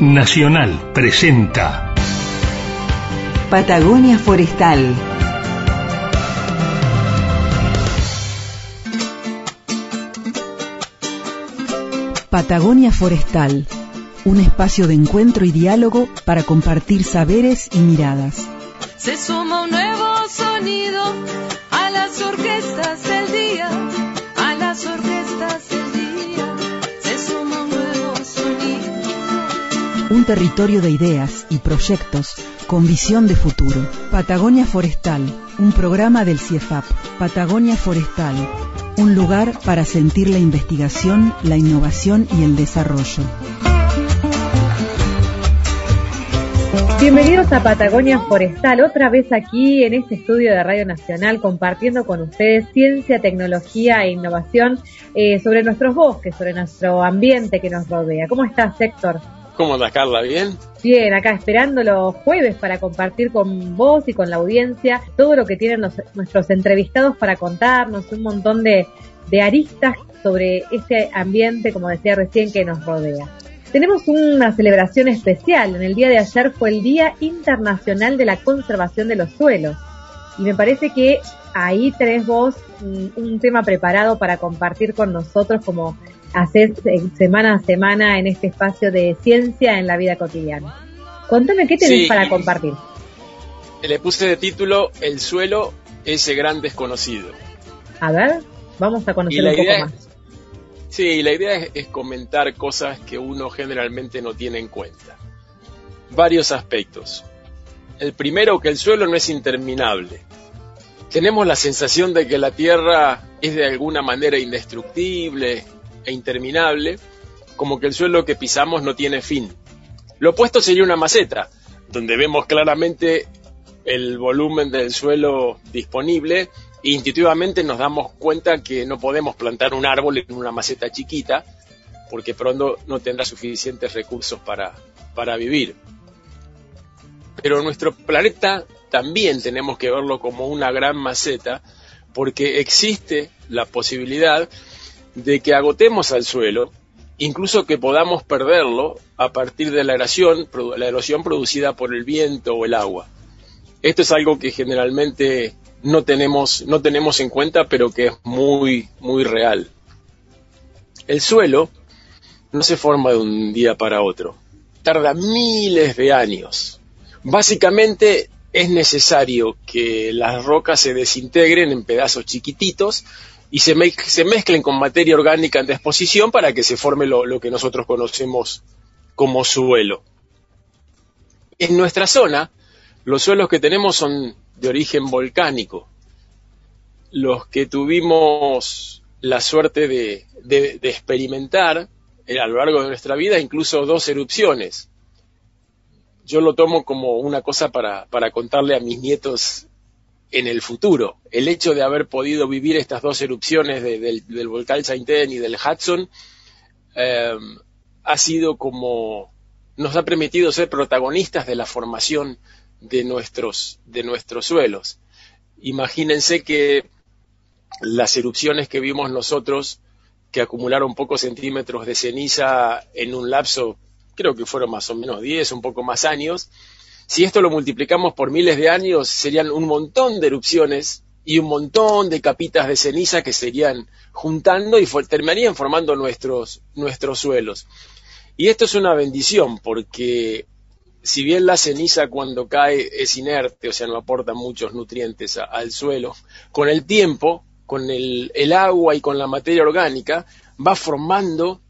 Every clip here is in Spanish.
Nacional presenta Patagonia Forestal. Patagonia Forestal, un espacio de encuentro y diálogo para compartir saberes y miradas. Se suma un nuevo sonido a las orquestas del día, a las orquestas Territorio de ideas y proyectos con visión de futuro. Patagonia Forestal, un programa del CIEFAP. Patagonia Forestal, un lugar para sentir la investigación, la innovación y el desarrollo. Bienvenidos a Patagonia Forestal, otra vez aquí en este estudio de Radio Nacional compartiendo con ustedes ciencia, tecnología e innovación eh, sobre nuestros bosques, sobre nuestro ambiente que nos rodea. ¿Cómo estás, Héctor? ¿Cómo Carla? ¿Bien? Bien, acá esperando los jueves para compartir con vos y con la audiencia todo lo que tienen los- nuestros entrevistados para contarnos, un montón de, aristas sobre este ambiente, como decía recién, que nos rodea. Tenemos una celebración especial. En el día de ayer fue el Día Internacional de la Conservación de los Suelos. Y me parece que ahí tenés vos un tema preparado para compartir con nosotros como haces eh, semana a semana en este espacio de ciencia en la vida cotidiana. Contame qué tenés Sí. para compartir. Le puse de título El suelo, ese gran desconocido. A ver, vamos a conocer un poco idea, más. sí, la idea es, es comentar cosas que uno generalmente no tiene en cuenta. Varios aspectos. El primero, que el suelo no es interminable. Tenemos la sensación de que la Tierra es de alguna manera indestructible e interminable, como que el suelo que pisamos no tiene fin. Lo opuesto sería una maceta, donde vemos claramente el volumen del suelo disponible e intuitivamente nos damos cuenta que no podemos plantar un árbol en una maceta chiquita porque pronto no tendrá suficientes recursos para, para vivir. Pero nuestro planeta también tenemos que verlo como una gran maceta porque existe la posibilidad de que agotemos al suelo, incluso que podamos perderlo a partir de la erosión, la erosión producida por el viento o el agua. Esto es algo que generalmente no tenemos, no tenemos en cuenta, pero que es muy, muy real. El suelo no se forma de un día para otro. Tarda miles de años. Básicamente es necesario que las rocas se desintegren en pedazos chiquititos y se, mez- se mezclen con materia orgánica en disposición para que se forme lo, lo que nosotros conocemos como suelo. En nuestra zona, los suelos que tenemos son de origen volcánico. Los que tuvimos la suerte de, de- de experimentar eh, a lo largo de nuestra vida, incluso dos erupciones. Yo lo tomo como una cosa para, para contarle a mis nietos en el futuro. El hecho de haber podido vivir estas dos erupciones de- del, del volcán Saint-Anne y del Hudson eh, ha sido como nos ha permitido ser protagonistas de la formación de nuestros, de nuestros suelos. Imagínense que las erupciones que vimos nosotros, que acumularon pocos centímetros de ceniza en un lapso, creo que fueron más o menos 10, un poco más años, si esto lo multiplicamos por miles de años, serían un montón de erupciones y un montón de capitas de ceniza que serían juntando y terminarían formando nuestros, nuestros suelos. Y esto es una bendición porque si bien la ceniza cuando cae es inerte, o sea, no aporta muchos nutrientes al suelo, con el tiempo, con el, el agua y con la materia orgánica, va formando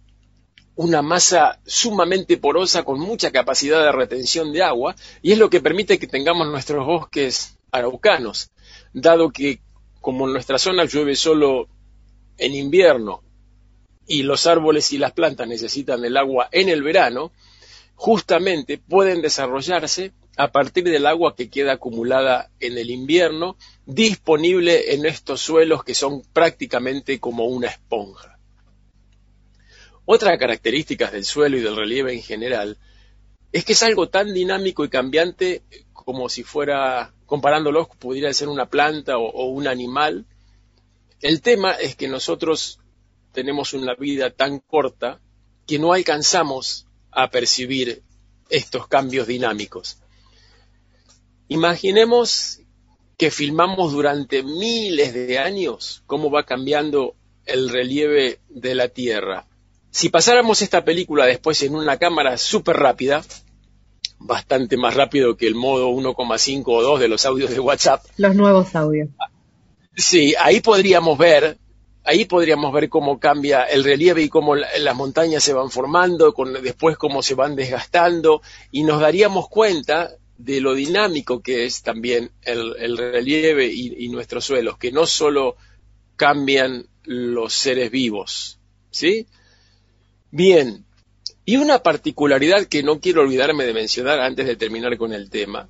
una masa sumamente porosa con mucha capacidad de retención de agua y es lo que permite que tengamos nuestros bosques araucanos, dado que como en nuestra zona llueve solo en invierno y los árboles y las plantas necesitan el agua en el verano, justamente pueden desarrollarse a partir del agua que queda acumulada en el invierno, disponible en estos suelos que son prácticamente como una esponja. Otra característica del suelo y del relieve en general es que es algo tan dinámico y cambiante como si fuera, comparándolos, pudiera ser una planta o, o un animal. El tema es que nosotros tenemos una vida tan corta que no alcanzamos a percibir estos cambios dinámicos. Imaginemos que filmamos durante miles de años cómo va cambiando el relieve de la Tierra. Si pasáramos esta película después en una cámara súper rápida, bastante más rápido que el modo 1,5 o 2 de los audios de WhatsApp. Los nuevos audios. Sí, ahí podríamos ver, ahí podríamos ver cómo cambia el relieve y cómo las montañas se van formando, con, después cómo se van desgastando, y nos daríamos cuenta de lo dinámico que es también el, relieve y, y, nuestros suelos, que no solo cambian los seres vivos, ¿sí? Bien, y una particularidad que no quiero olvidarme de mencionar antes de terminar con el tema,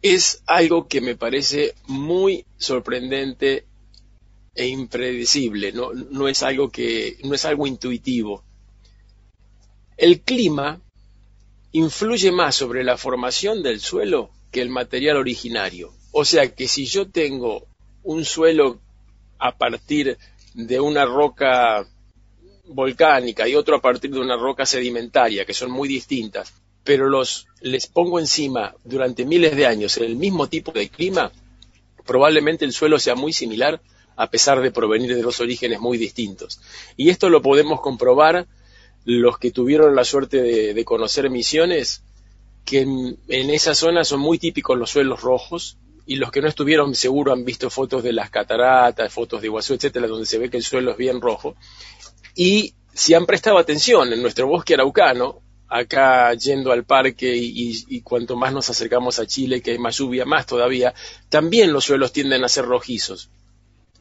es algo que me parece muy sorprendente e impredecible, no, es algo que, no es algo intuitivo. El clima influye más sobre la formación del suelo que el material originario. O sea que si yo tengo un suelo a partir de una roca volcánica y otro a partir de una roca sedimentaria, que son muy distintas, pero los les pongo encima durante miles de años en el mismo tipo de clima, probablemente el suelo sea muy similar a pesar de provenir de dos orígenes muy distintos. Y esto lo podemos comprobar los que tuvieron la suerte de, conocer misiones, que en, en, esa zona son muy típicos los suelos rojos, y los que no estuvieron seguro han visto fotos de las cataratas, fotos de Iguazú, etcétera, donde se ve que el suelo es bien rojo. Y si han prestado atención en nuestro bosque araucano, acá yendo al parque y, cuanto más nos acercamos a Chile, que hay más lluvia, más todavía, también los suelos tienden a ser rojizos.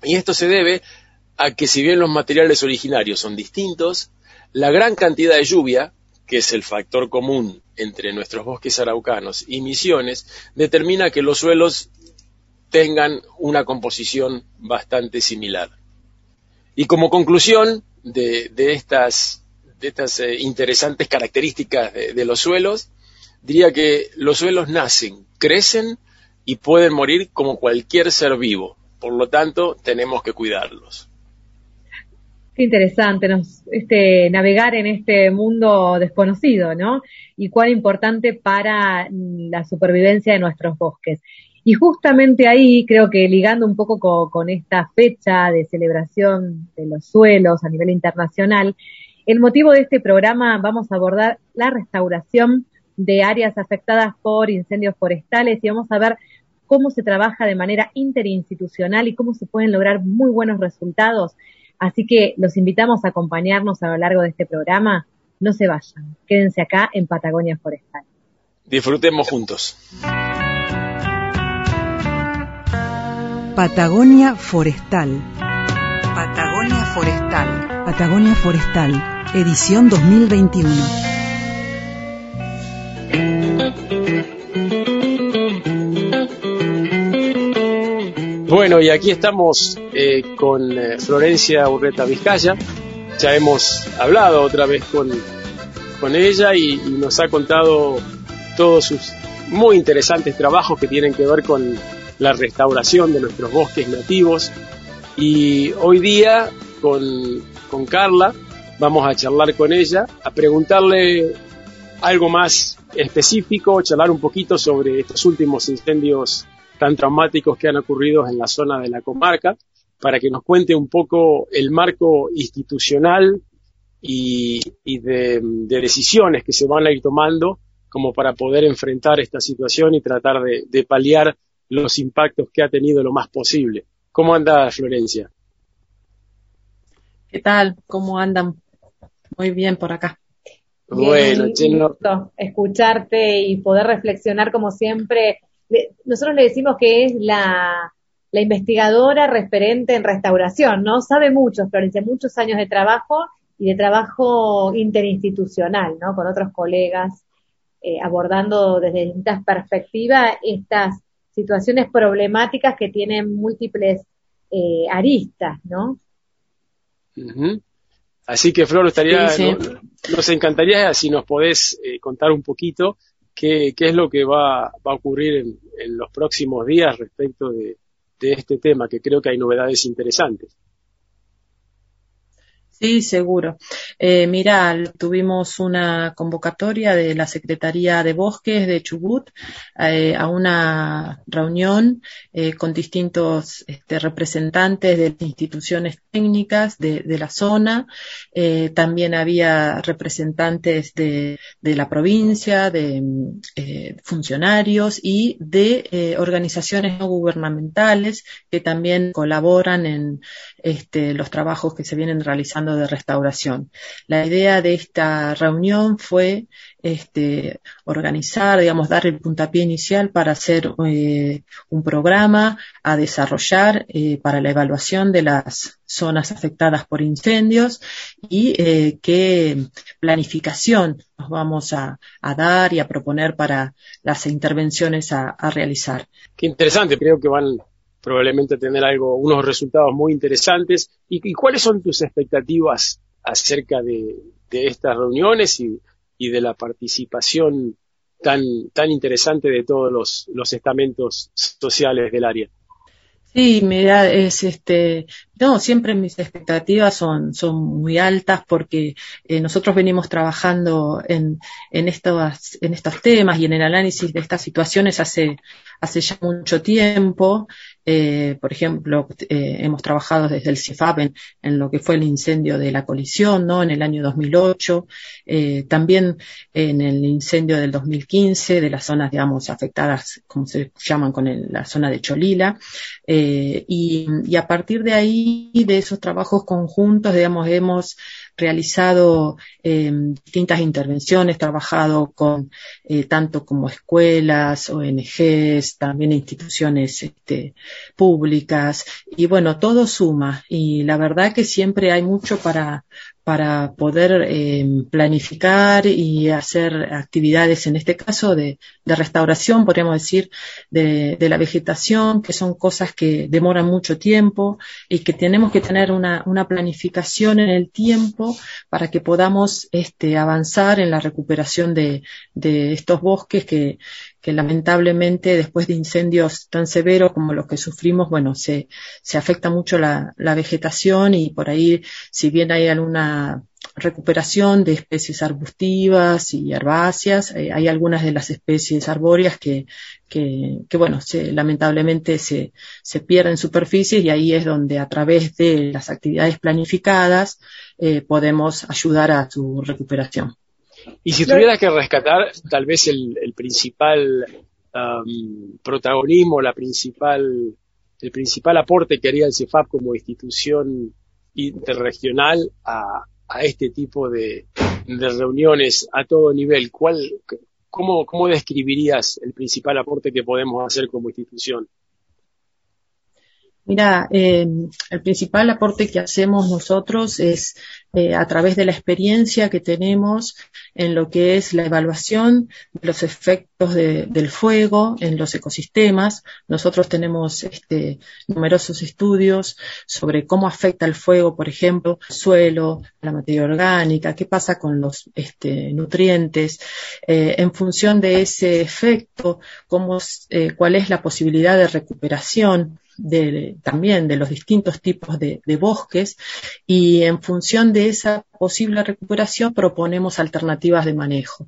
Y esto se debe a que si bien los materiales originarios son distintos, la gran cantidad de lluvia, que es el factor común entre nuestros bosques araucanos y misiones, determina que los suelos tengan una composición bastante similar. Y como conclusión, de, estas, de estas eh, interesantes características de, los suelos, diría que los suelos nacen, crecen y pueden morir como cualquier ser vivo. Por lo tanto, tenemos que cuidarlos. Qué interesante este, navegar en este mundo desconocido, ¿no? Y cuán importante para la supervivencia de nuestros bosques. Y justamente ahí creo que ligando un poco con, esta fecha de celebración de los suelos a nivel internacional, el motivo de este programa vamos a abordar la restauración de áreas afectadas por incendios forestales y vamos a ver cómo se trabaja de manera interinstitucional y cómo se pueden lograr muy buenos resultados. Así que los invitamos a acompañarnos a lo largo de este programa. No se vayan, quédense acá en Patagonia Forestal. Disfrutemos juntos. Patagonia Forestal. Patagonia Forestal. Patagonia Forestal, edición 2021. Bueno, y aquí estamos eh, con eh, Florencia Urreta Vizcaya. Ya hemos hablado otra vez con, con ella y, y nos ha contado todos sus muy interesantes trabajos que tienen que ver con la restauración de nuestros bosques nativos. Y hoy día con, con Carla vamos a charlar con ella, a preguntarle algo más específico, charlar un poquito sobre estos últimos incendios tan traumáticos que han ocurrido en la zona de la comarca, para que nos cuente un poco el marco institucional y, de, de, decisiones que se van a ir tomando como para poder enfrentar esta situación y tratar de paliar los impactos que ha tenido lo más posible. ¿Cómo anda Florencia? ¿Qué tal? ¿Cómo andan? Muy bien por acá. Bueno, gusto escucharte y poder reflexionar como siempre. Nosotros le decimos que es la, la investigadora referente en restauración, ¿no? Sabe mucho, Florencia, muchos años de trabajo y de trabajo interinstitucional, ¿no? Con otros colegas, eh, abordando desde distintas perspectivas estas situaciones problemáticas que tienen múltiples eh, aristas, ¿no? Así que, Flor, estaría, nos encantaría si nos podés eh, contar un poquito qué, qué, es lo que va, va a ocurrir en, en, los próximos días respecto de, de este tema, que creo que hay novedades interesantes. Sí, seguro. Eh, mira, tuvimos una convocatoria de la Secretaría de Bosques de Chubut eh, a una reunión eh, con distintos este, representantes de instituciones técnicas de, la zona. Eh, también había representantes de, de la provincia, de funcionarios y de organizaciones no gubernamentales que también colaboran en este, los trabajos que se vienen realizando de restauración. La idea de esta reunión fue este, organizar, digamos, dar el puntapié inicial para hacer eh, un programa a desarrollar eh, para la evaluación de las zonas afectadas por incendios y eh, qué planificación nos vamos a, dar y a proponer para las intervenciones a, realizar. Qué interesante, creo que van probablemente tener algo, unos resultados muy interesantes. ¿Y, cuáles son tus expectativas acerca de, estas reuniones y, de la participación tan, tan interesante de todos los, estamentos sociales del área? Sí, mira, es este, no, siempre mis expectativas son, son muy altas porque eh, nosotros venimos trabajando en, en, estos, en estos temas y en el análisis de estas situaciones hace, hace ya mucho tiempo. Eh, por ejemplo, eh, hemos trabajado desde el CIFAP en, lo que fue el incendio de la colisión, ¿no? En el año 2008, eh, también en el incendio del 2015 de las zonas, digamos, afectadas, como se llaman con la zona de Cholila, y a partir de ahí, de esos trabajos conjuntos, digamos, hemos realizado eh, distintas intervenciones, trabajado con eh, tanto como escuelas, ONGs, también instituciones este, públicas. Y bueno, todo suma. Y la verdad que siempre hay mucho para, para poder eh, planificar y hacer actividades, en este caso de, restauración, podríamos decir, de, la vegetación, que son cosas que demoran mucho tiempo y que tenemos que tener una, planificación en el tiempo para que podamos este, avanzar en la recuperación de, estos bosques que, lamentablemente después de incendios tan severos como los que sufrimos, bueno, se, afecta mucho la vegetación y por ahí, si bien hay alguna recuperación de especies arbustivas y herbáceas. Eh, hay algunas de las especies arbóreas que, que, que bueno, se, lamentablemente se, se pierden superficies y ahí es donde a través de las actividades planificadas eh, podemos ayudar a su recuperación. Y si tuvieras que rescatar tal vez el, principal protagonismo, la principal, el principal aporte que haría el CEFAP como institución interregional a, este tipo de, reuniones a todo nivel, ¿cuál, cómo, ¿cómo describirías el principal aporte que podemos hacer como institución? Mira, eh, el principal aporte que hacemos nosotros es eh, a través de la experiencia que tenemos en lo que es la evaluación de los efectos del fuego en los ecosistemas. Nosotros tenemos este, numerosos estudios sobre cómo afecta el fuego, por ejemplo, el suelo, la materia orgánica, qué pasa con los este, nutrientes, eh, en función de ese efecto, cuál es la posibilidad de recuperación de, también de los distintos tipos de, bosques y en función de esa posible recuperación proponemos alternativas de manejo.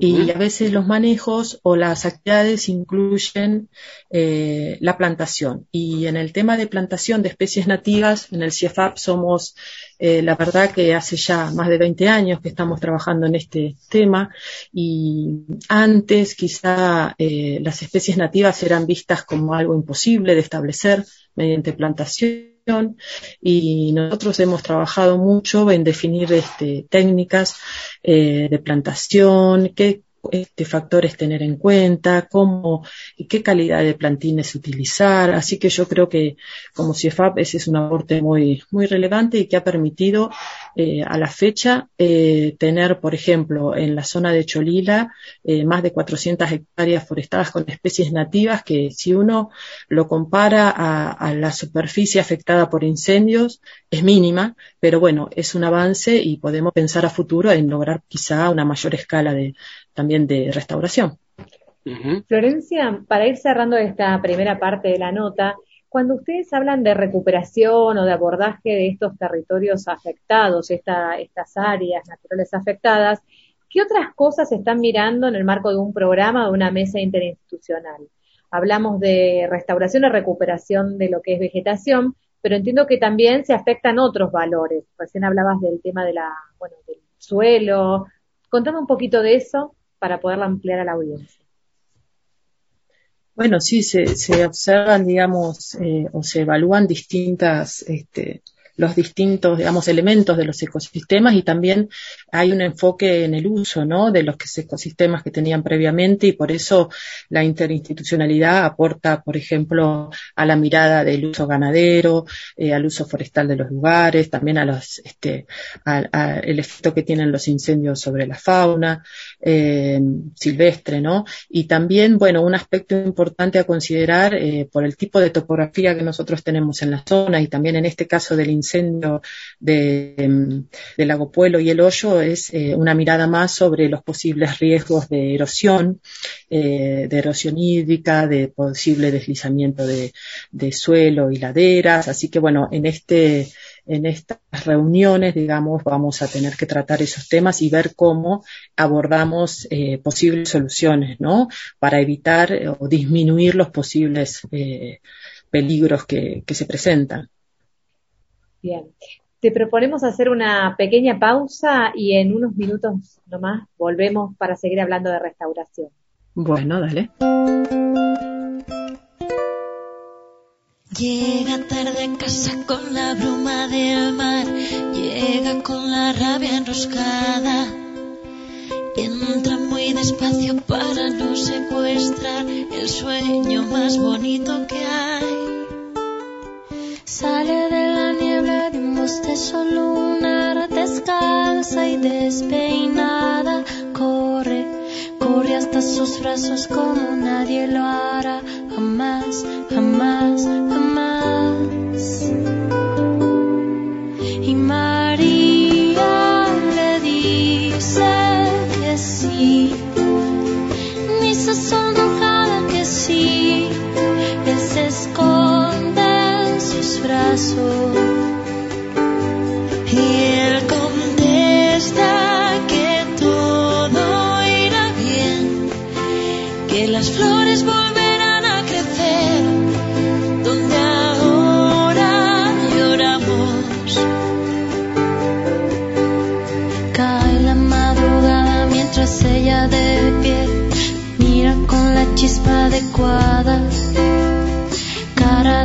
Y a veces los manejos o las actividades incluyen eh, la plantación. Y en el tema de plantación de especies nativas, en el CIEFAP somos eh, la verdad que hace ya más de 20 años que estamos trabajando en este tema y antes quizá eh, las especies nativas eran vistas como algo imposible de establecer mediante plantación y nosotros hemos trabajado mucho en definir este, técnicas eh, de plantación, qué este, factores tener en cuenta, cómo y qué calidad de plantines utilizar. Así que yo creo que como CIEFAP ese es un aporte muy, muy relevante y que ha permitido eh, a la fecha eh, tener, por ejemplo, en la zona de Cholila eh, más de 400 hectáreas forestadas con especies nativas que si uno lo compara a, a la superficie afectada por incendios es mínima, pero bueno, es un avance y podemos pensar a futuro en lograr quizá una mayor escala de, también de restauración. Florencia, para ir cerrando esta primera parte de la nota, Cuando ustedes hablan de recuperación o de abordaje de estos territorios afectados, estas áreas naturales afectadas, ¿qué otras cosas están mirando en el marco de un programa de una mesa interinstitucional? Hablamos de restauración y recuperación de lo que es vegetación, pero entiendo que también se afectan otros valores. Recién hablabas del tema de la, bueno, del suelo. Contame un poquito de eso para poderla ampliar a la audiencia. Bueno, sí, se, se observan, digamos, eh, o se evalúan distintas este, los distintos, digamos, elementos de los ecosistemas y también hay un enfoque en el uso, ¿no? De los ecosistemas que tenían previamente y por eso la interinstitucionalidad aporta, por ejemplo, a la mirada del uso ganadero, eh, al uso forestal de los lugares, también a los, este, el efecto que tienen los incendios sobre la fauna eh, silvestre, ¿no? Y también, bueno, un aspecto importante a considerar eh, por el tipo de topografía que nosotros tenemos en la zona y también en este caso del incendio incendio de, Lago Puelo y el Hoyo es eh, una mirada más sobre los posibles riesgos de erosión, eh, de erosión hídrica, de posible deslizamiento de, suelo y laderas. Así que bueno, en este en estas reuniones, digamos, vamos a tener que tratar esos temas y ver cómo abordamos eh, posibles soluciones, ¿no? Para evitar o disminuir los posibles peligros que se presentan. Bien. Te proponemos hacer una pequeña pausa y en unos minutos nomás volvemos para seguir hablando de restauración. Bueno, dale. Llega tarde a casa con la bruma del mar, llega con la rabia enroscada. Entra muy despacio para no secuestrar el sueño más bonito que hay. Sale de bostezo lunar, descalza y despeinada. Corre, corre hasta sus brazos como nadie lo hará. Jamás, jamás, jamás. Y María le dice que sí. Ni se sonrojada que sí. Él se y adecuada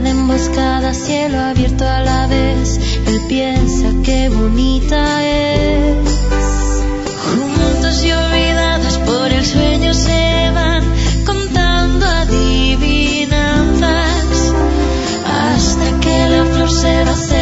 de emboscada, cielo abierto a la vez. Él piensa que bonita es. Juntos y olvidados por el sueño se van contando adivinanzas. Hasta que la flor se va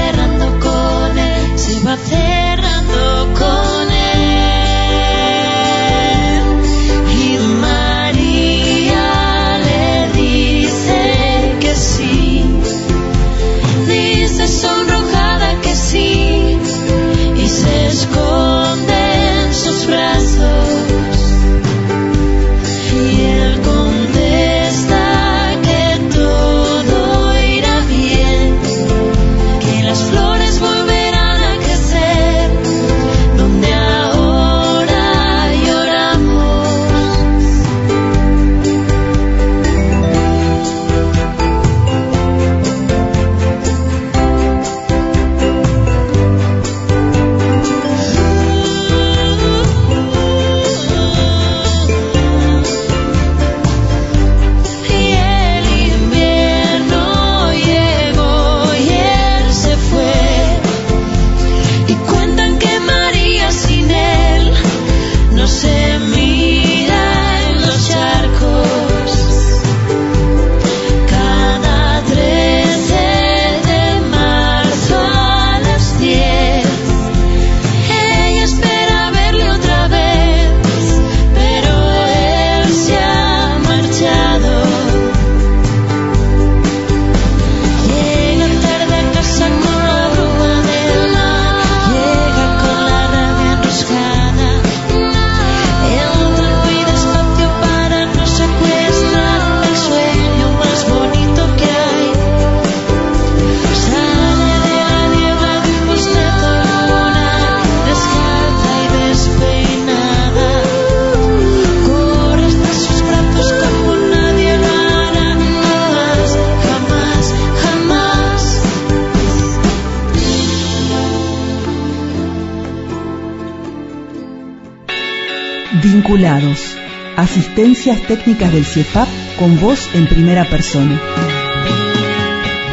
Vinculados. Asistencias técnicas del CIEFAP con voz en primera persona.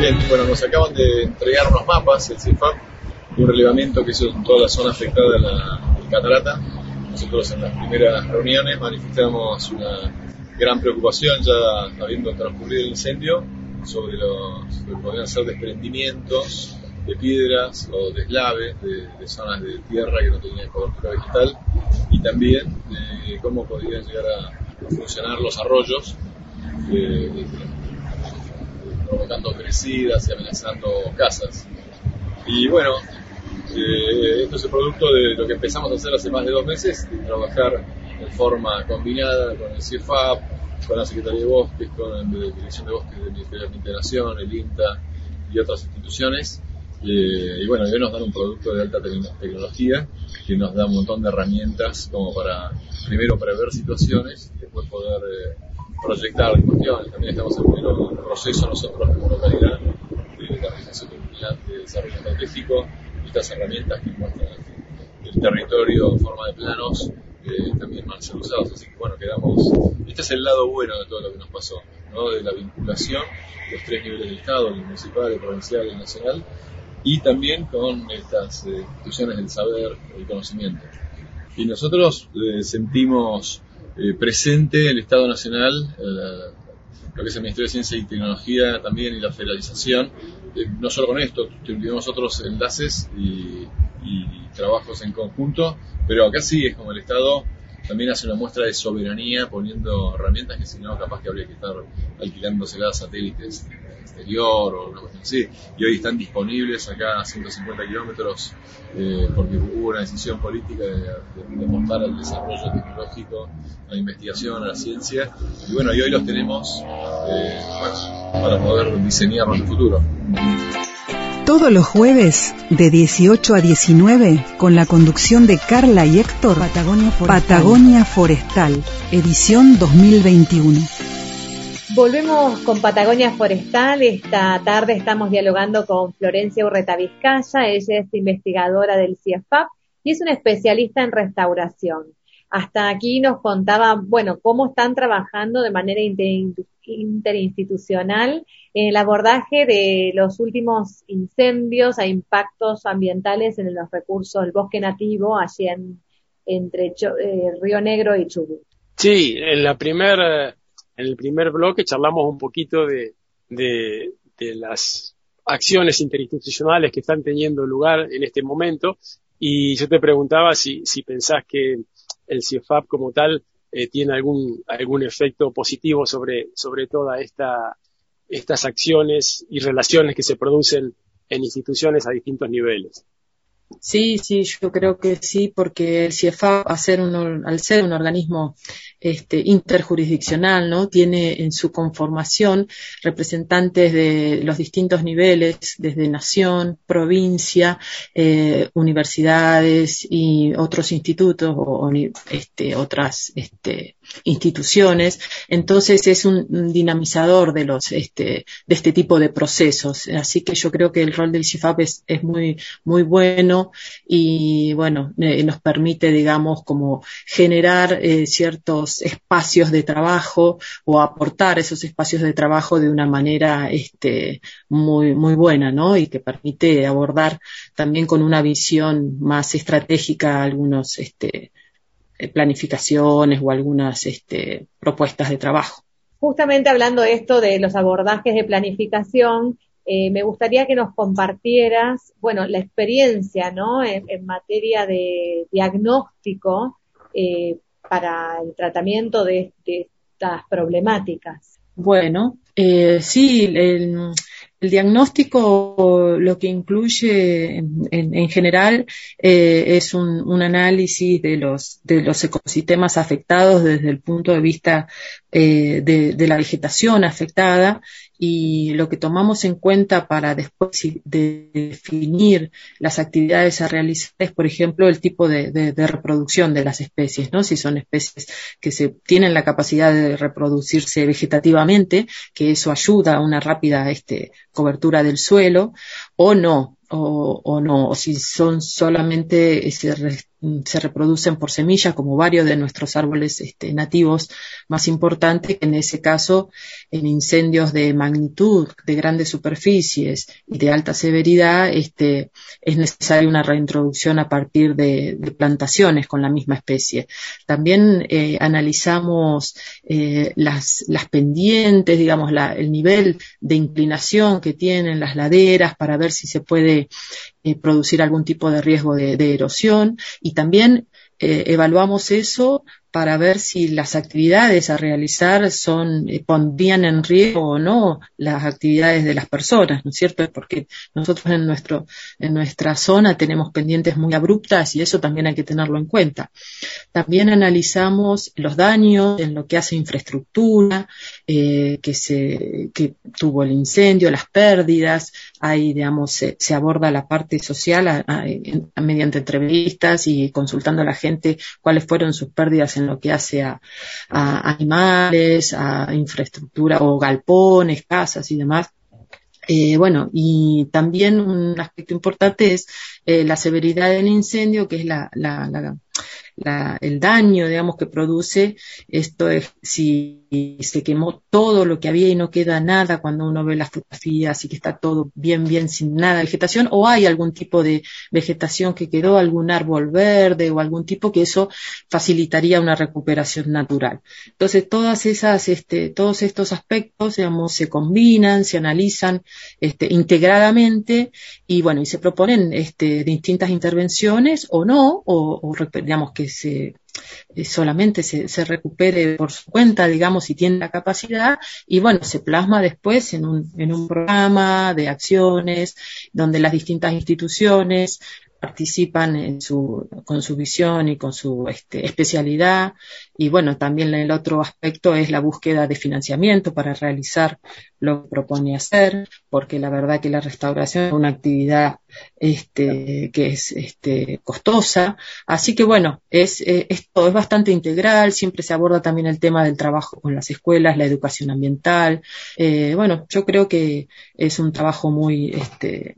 Bien, bueno, nos acaban de entregar unos mapas, el CIEFAP, un relevamiento que hizo en toda la zona afectada de la catarata. Nosotros en las primeras reuniones manifestamos una gran preocupación ya habiendo transcurrido el incendio sobre los que podrían ser desprendimientos de piedras o de, de zonas de tierra que no tenían cobertura vegetal y también de cómo podrían llegar a funcionar los arroyos eh, provocando crecidas y amenazando casas. Y bueno, eh, esto es el producto de lo que empezamos a hacer hace más de dos meses, de trabajar de forma combinada con el CIEFAP, con la Secretaría de Bosques, con la Dirección de Bosques del Ministerio de Ambiente Nación, el INTA y otras instituciones. Eh, y bueno, hoy nos dan un producto de alta tecnología que nos da un montón de herramientas como para, primero, prever situaciones y después poder eh, proyectar cuestiones. También estamos en pleno proceso nosotros como localidad de la realización de un de desarrollo estratégico estas herramientas que muestran el territorio en forma de planos eh, también van a ser usados. Así que bueno, quedamos. Este es el lado bueno de todo lo que nos pasó, ¿no? de la vinculación, los tres niveles del Estado, el municipal, el provincial y el nacional, y también con estas eh, instituciones del saber, el conocimiento. Y nosotros eh, sentimos presente el Estado Nacional, lo que es el Ministerio de Ciencia y Tecnología también y la federalización, no solo con esto, tuvimos otros enlaces y, y trabajos en conjunto, pero acá sí es como el Estado también hace una muestra de soberanía poniendo herramientas que si no capaz que habría que estar alquilándoselas a satélites exterior o una cuestión así. Y hoy están disponibles acá a 150 kilómetros eh, porque hubo una decisión política de, de, apostar al desarrollo tecnológico, a la investigación, a la ciencia. Y bueno, y hoy los tenemos eh, bueno, para poder diseñar el futuro. Todos los jueves de 18 a 19 con la conducción de Carla y Héctor Patagonia Forestal, Patagonia Forestal edición 2021. Volvemos con Patagonia Forestal. Esta tarde estamos dialogando con Florencia Urreta Vizcaya. Ella es investigadora del CIEFAP y es una especialista en restauración. Hasta aquí nos contaba, bueno, cómo están trabajando de manera interinstitucional en el abordaje de los últimos incendios e impactos ambientales en los recursos del bosque nativo allí en, entre eh, Río Negro y Chubut. Sí, en la primera en el primer bloque charlamos un poquito de, de, las acciones interinstitucionales que están teniendo lugar en este momento y yo te preguntaba si, si pensás que el CIEFAP como tal eh, tiene algún, algún efecto positivo sobre, sobre toda esta, estas acciones y relaciones que se producen en instituciones a distintos niveles. Sí, sí, yo creo que sí, porque el CIEFAP, al ser un organismo este, interjurisdiccional, ¿no? Tiene en su conformación representantes de los distintos niveles, desde nación, provincia, eh, universidades y otros institutos o este, otras este, instituciones. Entonces es un, dinamizador de los este, de este tipo de procesos. Así que yo creo que el rol del CIFAP es, muy muy bueno y bueno eh, nos permite, digamos, como generar eh, ciertos espacios de trabajo o aportar esos espacios de trabajo de una manera este, muy muy buena, ¿no? Y que permite abordar también con una visión más estratégica algunos este, eh, planificaciones o algunas este, propuestas de trabajo. Justamente hablando de esto de los abordajes de planificación, eh, me gustaría que nos compartieras, bueno, la experiencia, ¿no? En, materia de diagnóstico eh, para el tratamiento de, estas problemáticas. Bueno, eh, sí, el, diagnóstico lo que incluye en, en, en general eh, es un, análisis de los, de los ecosistemas afectados desde el punto de vista eh, de, la vegetación afectada y lo que tomamos en cuenta para después de definir las actividades a realizar es, por ejemplo, el tipo de, reproducción de las especies, ¿no? Si son especies que se tienen la capacidad de reproducirse vegetativamente, que eso ayuda a una rápida este, cobertura del suelo, o no, o, no, o si son solamente, mm, se reproducen por semilla, como varios de nuestros árboles este, nativos más importantes, en ese caso, en incendios de magnitud, de grandes superficies y de alta severidad, este, es necesaria una reintroducción a partir de, plantaciones con la misma especie. También eh, analizamos eh, las, las pendientes, digamos, la, el nivel de inclinación que tienen las laderas para ver si se puede eh, producir algún tipo de riesgo de, erosión. Y también eh, evaluamos eso para ver si las actividades a realizar son eh, pondrían en riesgo o no las actividades de las personas, ¿no es cierto? Porque nosotros en nuestro en nuestra zona tenemos pendientes muy abruptas y eso también hay que tenerlo en cuenta. También analizamos los daños en lo que hace infraestructura eh, que se que tuvo el incendio, las pérdidas, ahí digamos se, aborda la parte social mediante entrevistas y consultando a la gente cuáles fueron sus pérdidas en lo que hace a, animales, a infraestructura o galpones, casas y demás. Eh, bueno, y también un aspecto importante es eh, la severidad del incendio, que es la, la, el daño, digamos, que produce. Esto es si se quemó todo lo que había y no queda nada cuando uno ve las fotografías y que está todo bien, bien sin nada de vegetación, o hay algún tipo de vegetación que quedó, algún árbol verde o algún tipo que eso facilitaría una recuperación natural. Entonces, todas esas, este, todos estos aspectos, digamos, se combinan, se analizan este, integradamente y bueno, y se proponen este, distintas intervenciones o no, o, o digamos que se eh, solamente se, se, recupere por su cuenta, digamos, si tiene la capacidad, y bueno, se plasma después en un, en un programa de acciones donde las distintas instituciones participan en su, con su visión y con su este, especialidad. Y bueno, también el otro aspecto es la búsqueda de financiamiento para realizar lo que propone hacer, porque la verdad que la restauración es una actividad este, que es este, costosa. Así que bueno, es, eh, esto es bastante integral, siempre se aborda también el tema del trabajo con las escuelas, la educación ambiental. Eh, bueno, yo creo que es un trabajo muy, este,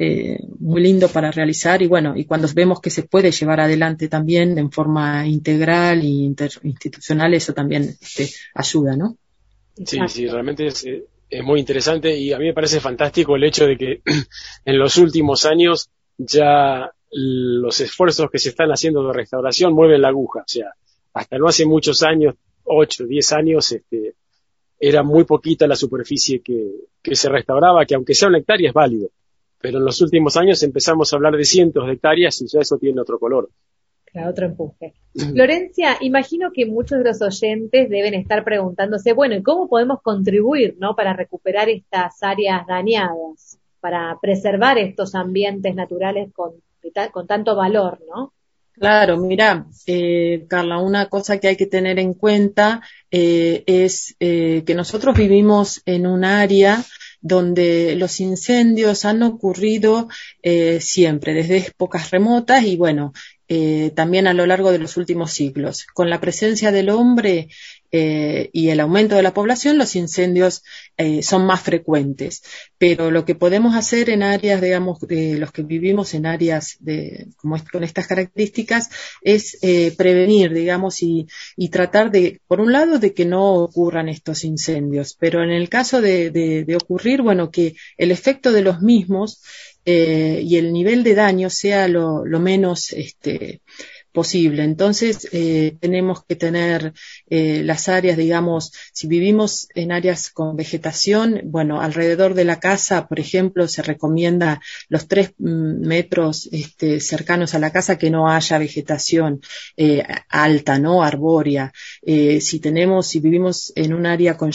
eh, muy lindo para realizar y bueno, y cuando vemos que se puede llevar adelante también en forma integral e interinstitucional, eso también este, ayuda, ¿no? Sí, sí, realmente es, eh, es muy interesante y a mí me parece fantástico el hecho de que en los últimos años ya los esfuerzos que se están haciendo de restauración mueven la aguja. O sea, hasta no hace muchos años, 8, 10 años, este, era muy poquita la superficie que, que se restauraba, que aunque sea una hectárea es válido pero en los últimos años empezamos a hablar de cientos de hectáreas y ya eso tiene otro color. Claro, otro empuje. Florencia, imagino que muchos de los oyentes deben estar preguntándose, bueno, ¿y cómo podemos contribuir, no, para recuperar estas áreas dañadas, para preservar estos ambientes naturales con, con tanto valor, no? Claro, mira, eh, Carla, una cosa que hay que tener en cuenta eh, es eh, que nosotros vivimos en un área donde los incendios han ocurrido eh, siempre, desde épocas remotas y bueno, eh, también a lo largo de los últimos siglos. Con la presencia del hombre eh, y el aumento de la población, los incendios eh, son más frecuentes. Pero lo que podemos hacer en áreas, digamos, los que vivimos en áreas de, como con estas características, es eh, prevenir, digamos, y, y, tratar de, por un lado, de que no ocurran estos incendios. Pero en el caso de, de, de ocurrir, bueno, que el efecto de los mismos eh, y el nivel de daño sea lo, lo menos este, posible. Entonces, eh, tenemos que tener eh, las áreas, digamos, si vivimos en áreas con vegetación, bueno, alrededor de la casa, por ejemplo, se recomienda los tres mm, metros este, cercanos a la casa que no haya vegetación eh, alta, ¿no? Arbórea. si tenemos, si vivimos en un área con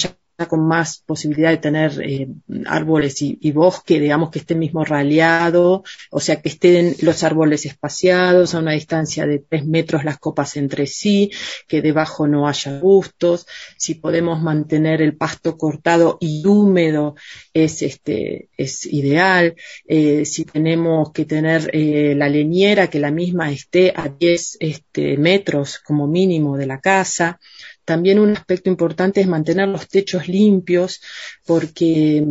con más posibilidad de tener eh, árboles y, bosque, digamos que esté mismo raleado, o sea que estén los árboles espaciados a una distancia de tres metros las copas entre sí, que debajo no haya arbustos, si podemos mantener el pasto cortado y húmedo es este es ideal, eh, si tenemos que tener eh, la leñera que la misma esté a 10 este, metros como mínimo de la casa, también un aspecto importante es mantener los techos limpios porque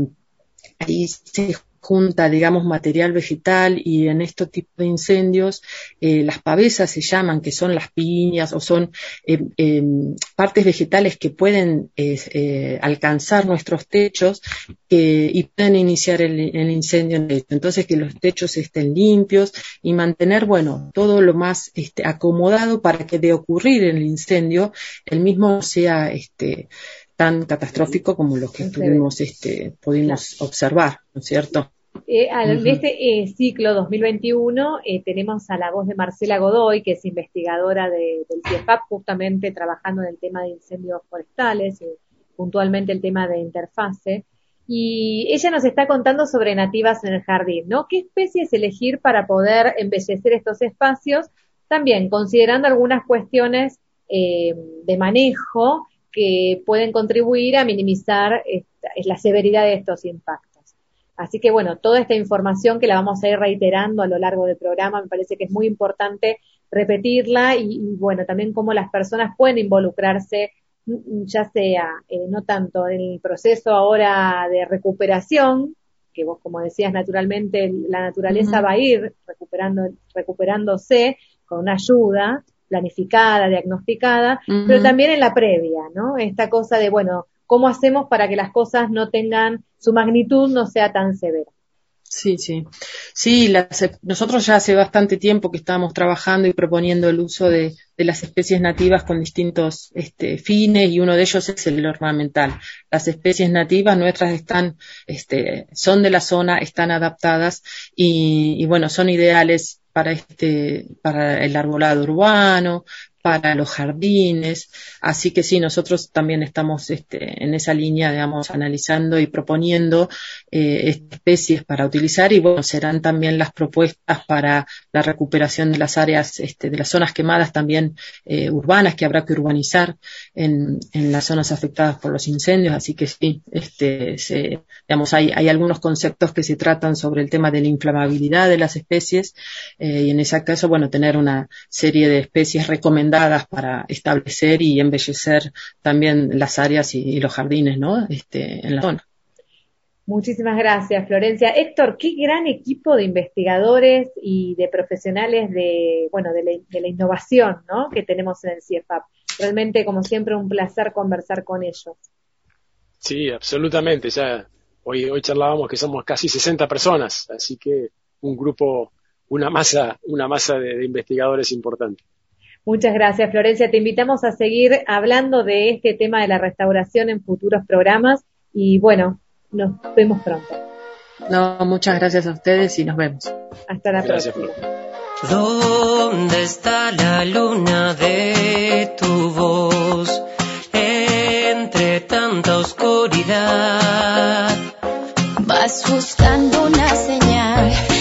ahí se junta, digamos, material vegetal y en este tipo de incendios eh, las pavesas se llaman, que son las piñas o son eh, em, partes vegetales que pueden eh, alcanzar nuestros techos y pueden iniciar el, incendio en Entonces, que los techos estén limpios y mantener, bueno, todo lo más este, acomodado para que de ocurrir el incendio, el mismo sea este, tan catastrófico como los que tuvimos, este, pudimos observar, ¿no es cierto? Eh, al, este eh, ciclo 2021 eh, tenemos a la voz de Marcela Godoy, que es investigadora del CIEFAP, justamente trabajando en el tema de incendios forestales, y puntualmente el tema de interfase. Y ella nos está contando sobre nativas en el jardín, ¿no? ¿Qué especies elegir para poder embellecer estos espacios? También considerando algunas cuestiones de manejo que pueden contribuir a minimizar la severidad de estos impactos. Así que bueno, toda esta información que la vamos a ir reiterando a lo largo del programa, me parece que es muy importante repetirla y, bueno, también cómo las personas pueden involucrarse, mm, ya sea eh, no tanto en el proceso ahora de recuperación, que vos como decías naturalmente la naturaleza va a ir recuperando, recuperándose con una ayuda, planificada, diagnosticada, pero también en la previa, ¿no? Esta cosa de, bueno, ¿cómo hacemos para que las cosas no tengan, su magnitud no sea tan severa? Sí, sí. Sí, nosotros ya hace bastante tiempo que estamos trabajando y proponiendo el uso de, las especies nativas con distintos este, fines y uno de ellos es el ornamental. Las especies nativas nuestras están, este, son de la zona, están adaptadas y, y bueno, son ideales para este, para el arbolado urbano, para los jardines. Así que sí, nosotros también estamos este, en esa línea, digamos, analizando y proponiendo eh, especies para utilizar y bueno, serán también las propuestas para la recuperación de las áreas, este, de las zonas quemadas también eh, urbanas que habrá que urbanizar en, las zonas afectadas por los incendios. Así que sí, este, se, digamos, hay, hay algunos conceptos que se tratan sobre el tema de la inflamabilidad de las especies eh, y en ese caso, bueno, tener una serie de especies recomendadas para establecer y embellecer también las áreas y, los jardines, ¿no? Este, en la zona. Muchísimas gracias, Florencia. Héctor, qué gran equipo de investigadores y de profesionales de, bueno, de la, innovación, ¿no? Que tenemos en el CIEFAP. Realmente, como siempre, un placer conversar con ellos. Sí, absolutamente. Ya hoy, hoy charlábamos que somos casi 60 personas, así que un grupo, una masa, una masa de investigadores importante. Muchas gracias, Florencia. Te invitamos a seguir hablando de este tema de la restauración en futuros programas y bueno, nos vemos pronto. No, muchas gracias a ustedes y nos vemos. Hasta la próxima. ¿Dónde está la luna de tu voz entre tanta oscuridad? Vas buscando una señal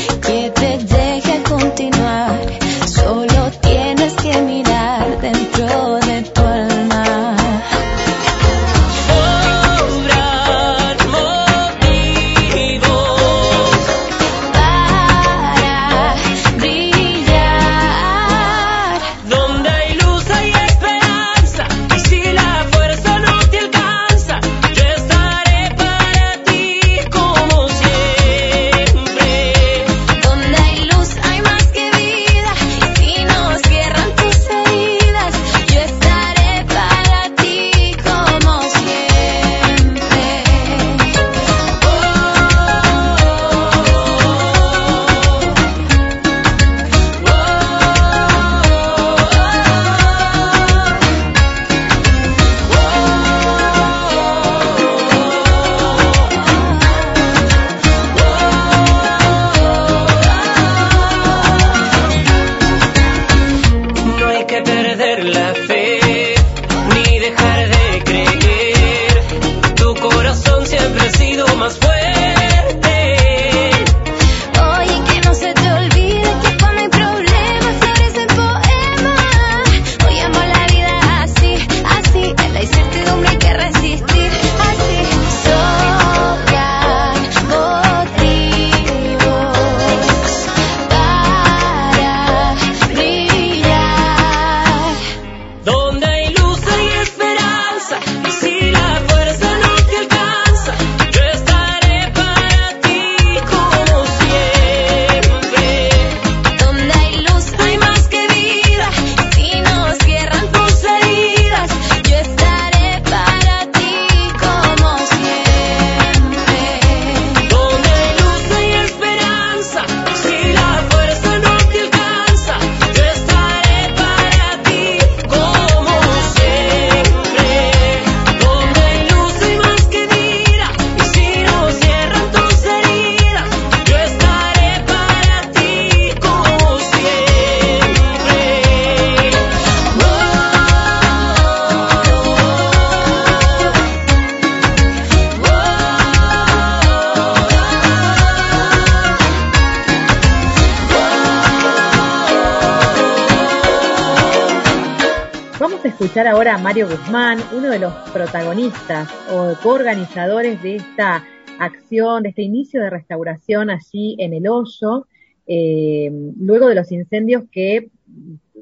Mario Guzmán, uno de los protagonistas o coorganizadores de esta acción, de este inicio de restauración allí en el hoyo, eh, luego de los incendios que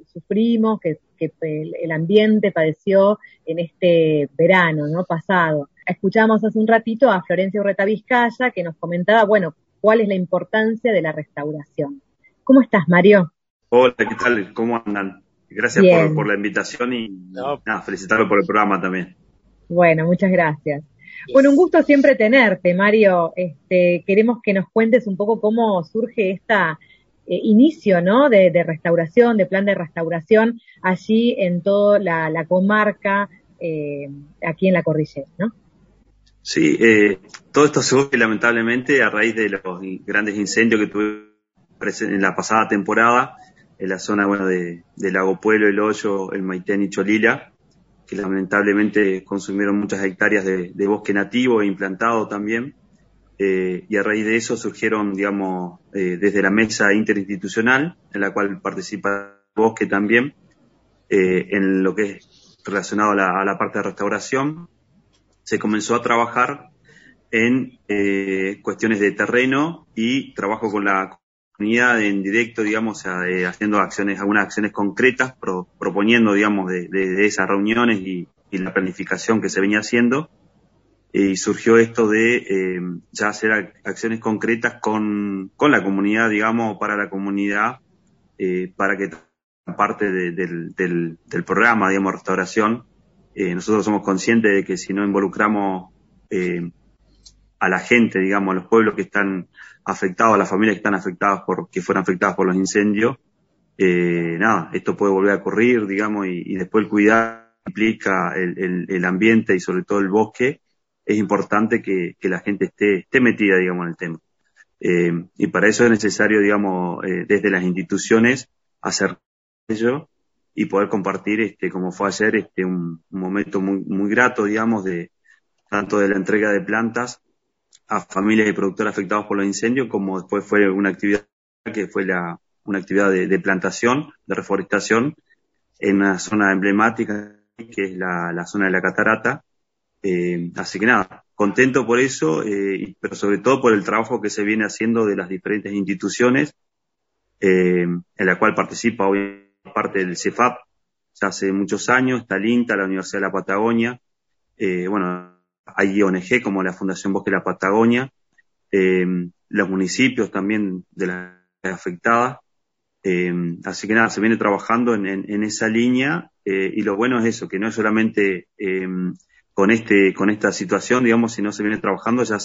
sufrimos, que, el ambiente padeció en este verano, ¿no? Pasado. Escuchamos hace un ratito a Florencia Urreta Vizcaya que nos comentaba, bueno, cuál es la importancia de la restauración. ¿Cómo estás, Mario? Hola, ¿qué tal? ¿Cómo andan? Gracias por, por la invitación y No. nada, felicitarlo por el programa también. Bueno, muchas gracias. Bueno, un gusto siempre tenerte, Mario. Este, queremos que nos cuentes un poco cómo surge esta eh, inicio, ¿no? De, de restauración, de plan de restauración allí en toda la, la comarca, eh, aquí en la cordillera, ¿no? Sí, eh, todo esto surge lamentablemente a raíz de los grandes incendios que tuve presen- en la pasada temporada en la zona bueno de, Lago Pueblo, El Hoyo, El Maitén y Cholila, que lamentablemente consumieron muchas hectáreas de, bosque nativo e implantado también. Eh, y a raíz de eso surgieron, digamos, eh, desde la mesa interinstitucional, en la cual participa bosque también, eh, en lo que es relacionado a la, a la parte de restauración, se comenzó a trabajar en eh, cuestiones de terreno y trabajo con la comunidad en directo, digamos, sea, de haciendo acciones, algunas acciones concretas, pro- proponiendo, digamos, de, esas reuniones y, la planificación que se venía haciendo. Y surgió esto de eh, ya hacer ac- acciones concretas con, con la comunidad, digamos, para la comunidad, eh, para que parte de- del, del, del programa, digamos, restauración, eh, nosotros somos conscientes de que si no involucramos eh, a la gente, digamos, a los pueblos que están afectados, las familias que están afectadas por, que fueron afectadas por los incendios, eh, nada, esto puede volver a ocurrir, digamos, y, después el cuidado implica el, el, el ambiente y sobre todo el bosque, es importante que, que la gente esté, esté metida, digamos, en el tema. Eh, y para eso es necesario, digamos, eh, desde las instituciones hacer ello y poder compartir, este, como fue ayer, este, un, un momento muy, muy grato, digamos, de tanto de la entrega de plantas a familias y productores afectados por los incendios, como después fue una actividad que fue la, una actividad de, plantación, de reforestación, en una zona emblemática que es la, la zona de la catarata. Eh, así que nada, contento por eso, eh, pero sobre todo por el trabajo que se viene haciendo de las diferentes instituciones, eh, en la cual participa hoy parte del CEFAP, ya hace muchos años, está el INTA, la Universidad de la Patagonia, eh, bueno, hay ONG como la Fundación Bosque de la Patagonia, eh, los municipios también de las afectadas, eh, así que nada, se viene trabajando en, en- esa línea eh, y lo bueno es eso, que no es solamente con este con esta situación, digamos, sino se viene trabajando ya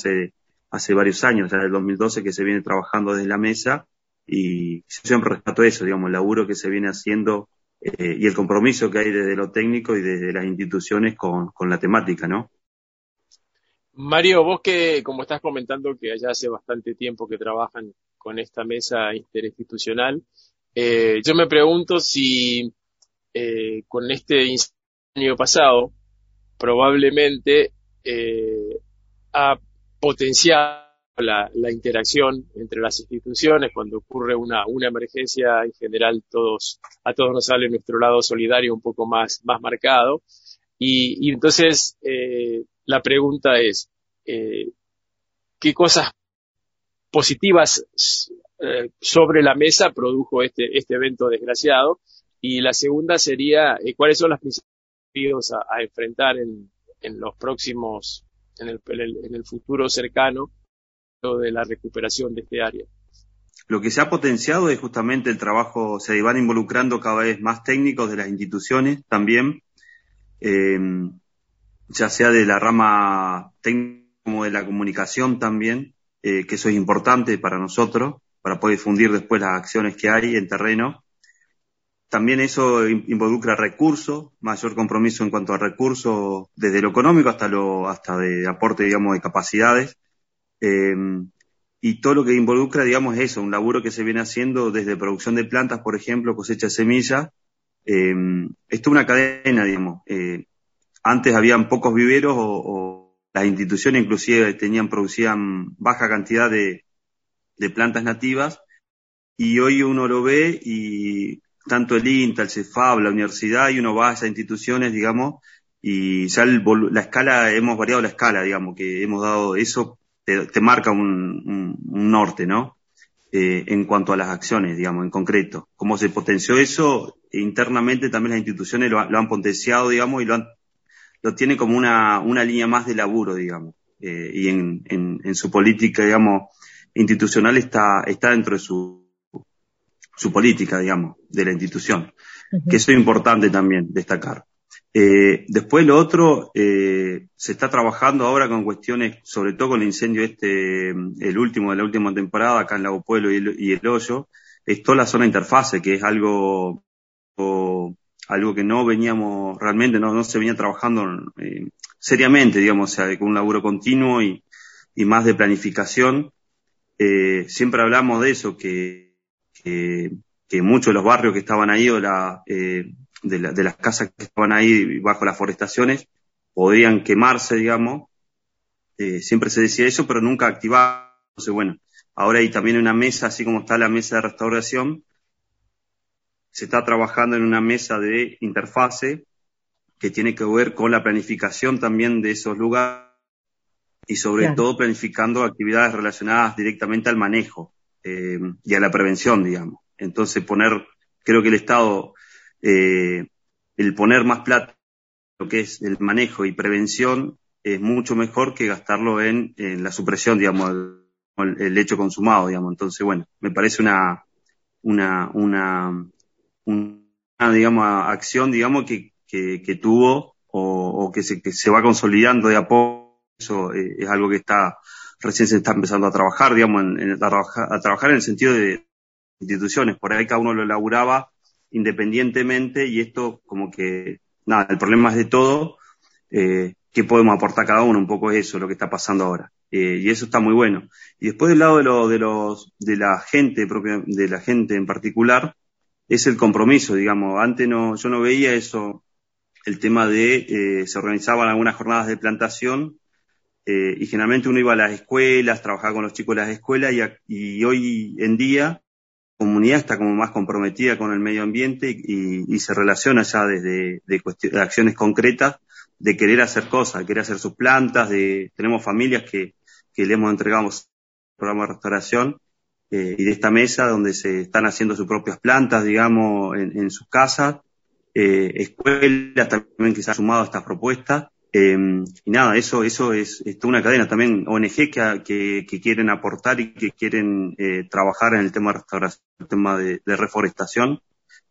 hace varios años, ya desde el 2012 que se viene trabajando desde la mesa y yo siempre rescato eso, digamos, el laburo que se viene haciendo y el compromiso que hay desde lo técnico y desde las instituciones con, con la temática, ¿no? Mario, vos que, como estás comentando, que allá hace bastante tiempo que trabajan con esta mesa interinstitucional, eh, yo me pregunto si eh, con este incendio pasado, probablemente eh, ha potenciado la, la interacción entre las instituciones. Cuando ocurre una, una emergencia en general todos a todos nos sale nuestro lado solidario un poco más más marcado y, entonces eh, la pregunta es eh, qué cosas positivas eh, sobre la mesa produjo este este evento desgraciado y la segunda sería eh, cuáles son las principales desafíos a, a enfrentar en, en los próximos en el, en el, en el futuro cercano de la recuperación de este área. Lo que se ha potenciado es justamente el trabajo, se van involucrando cada vez más técnicos de las instituciones también, eh, ya sea de la rama técnica como de la comunicación también, eh, que eso es importante para nosotros, para poder difundir después las acciones que hay en terreno. También eso involucra recursos, mayor compromiso en cuanto a recursos, desde lo económico hasta lo, hasta de aporte, digamos, de capacidades. Eh, y todo lo que involucra, digamos, eso, un laburo que se viene haciendo desde producción de plantas, por ejemplo, cosecha de semillas. Eh, esto es una cadena, digamos. Eh, antes habían pocos viveros o, las instituciones inclusive tenían, producían baja cantidad de, plantas nativas y hoy uno lo ve y tanto el INTA, el CEFAB, la universidad, y uno va a esas instituciones, digamos, y ya la escala, hemos variado la escala, digamos, que hemos dado eso, te, marca un, norte, ¿no? Eh, en cuanto a las acciones, digamos, en concreto. Cómo se potenció eso, internamente también las instituciones lo, han potenciado, digamos, y lo, han, lo tienen como una, una línea más de laburo, digamos. Eh, y en, en, en, su política, digamos, institucional está, está dentro de su, su política, digamos, de la institución. Que eso es importante también destacar. Eh, después lo otro, eh, se está trabajando ahora con cuestiones, sobre todo con el incendio este, el último de la última temporada, acá en Lago Pueblo y el, y el Hoyo, es toda la zona interfase, que es algo, algo que no veníamos, realmente no, no se venía trabajando eh, seriamente, digamos, o sea, con un laburo continuo y, y más de planificación. Eh, siempre hablamos de eso, que, que, que, muchos de los barrios que estaban ahí o la, eh, de, la, de, las casas que estaban ahí bajo las forestaciones podrían quemarse, digamos. Eh, siempre se decía eso, pero nunca activaba. Entonces, bueno, ahora hay también una mesa, así como está la mesa de restauración, se está trabajando en una mesa de interfase que tiene que ver con la planificación también de esos lugares y sobre todo planificando actividades relacionadas directamente al manejo eh, y a la prevención, digamos. Entonces poner, creo que el Estado eh, el poner más plata lo que es el manejo y prevención es mucho mejor que gastarlo en, la supresión, digamos, el, hecho consumado, digamos. Entonces, bueno, me parece una, una, una, una digamos, acción, digamos, que, que, que tuvo o, que, se, que se va consolidando de a poco. Eso eh, es algo que está, recién se está empezando a trabajar, digamos, en, en a, trabajar, a trabajar en el sentido de instituciones. Por ahí cada uno lo elaboraba independientemente y esto como que, nada, el problema es de todo, eh, qué podemos aportar cada uno, un poco es eso, lo que está pasando ahora. Eh, y eso está muy bueno. Y después del lado de, lo, de, los, de la gente, propia, de la gente en particular, es el compromiso, digamos. Antes no, yo no veía eso, el tema de, eh, se organizaban algunas jornadas de plantación, eh, y generalmente uno iba a las escuelas, trabajaba con los chicos de las escuelas, y, y hoy en día comunidad está como más comprometida con el medio ambiente y, se relaciona ya desde de, de, acciones concretas de querer hacer cosas, de querer hacer sus plantas, de tenemos familias que, le hemos entregado programa de restauración eh, y de esta mesa donde se están haciendo sus propias plantas, digamos, en, en sus casas, eh, escuelas también que se han sumado a estas propuestas eh, y nada, eso, eso es, es toda una cadena también, ONG que, que, que quieren aportar y que quieren eh, trabajar en el tema de restauración, el tema de, de reforestación.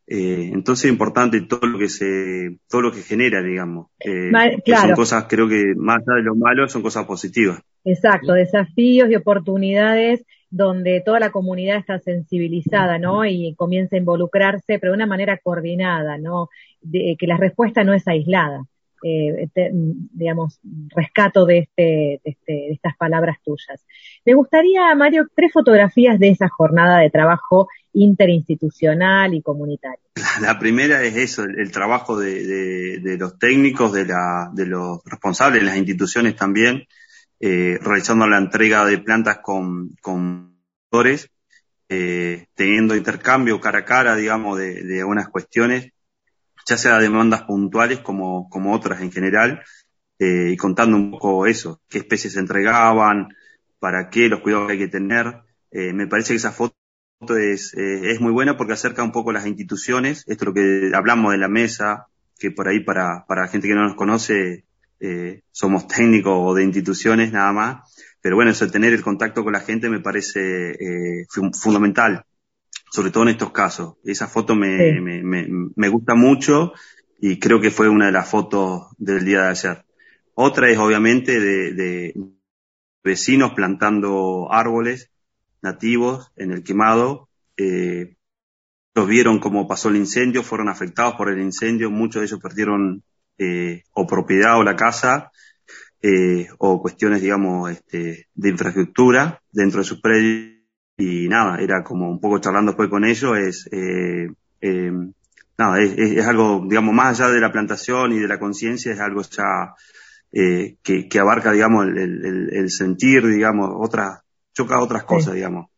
Eh, entonces es importante todo lo que se, todo lo que genera, digamos. Eh, claro. que son cosas, creo que más allá de lo malo, son cosas positivas. Exacto, desafíos y oportunidades donde toda la comunidad está sensibilizada, ¿no? Y comienza a involucrarse, pero de una manera coordinada, ¿no? De, que la respuesta no es aislada eh, digamos, rescato de, este, de, este, de estas palabras tuyas. Me gustaría, Mario, tres fotografías de esa jornada de trabajo interinstitucional y comunitario. La primera es eso, el, trabajo de, de, de, los técnicos, de, la, de los responsables de las instituciones también, eh, realizando la entrega de plantas con, con eh, teniendo intercambio cara a cara, digamos, de, de algunas cuestiones ya sea demandas puntuales como, como otras en general, eh, y contando un poco eso, qué especies se entregaban, para qué, los cuidados que hay que tener. Eh, me parece que esa foto es, eh, es muy buena porque acerca un poco las instituciones, esto es lo que hablamos de la mesa, que por ahí para, para gente que no nos conoce, eh, somos técnicos o de instituciones nada más, pero bueno, eso tener el contacto con la gente me parece eh, fundamental sobre todo en estos casos. Esa foto me, sí. me, me, me, gusta mucho y creo que fue una de las fotos del día de ayer. Otra es obviamente de, de vecinos plantando árboles nativos en el quemado. Eh, los vieron cómo pasó el incendio, fueron afectados por el incendio, muchos de ellos perdieron eh, o propiedad o la casa eh, o cuestiones, digamos, este, de infraestructura dentro de sus predios y nada, era como un poco charlando después con ellos, es, eh, eh, nada, es, es, algo, digamos, más allá de la plantación y de la conciencia, es algo ya eh, que, que, abarca, digamos, el, el, el, sentir, digamos, otras, choca otras cosas, sí. digamos.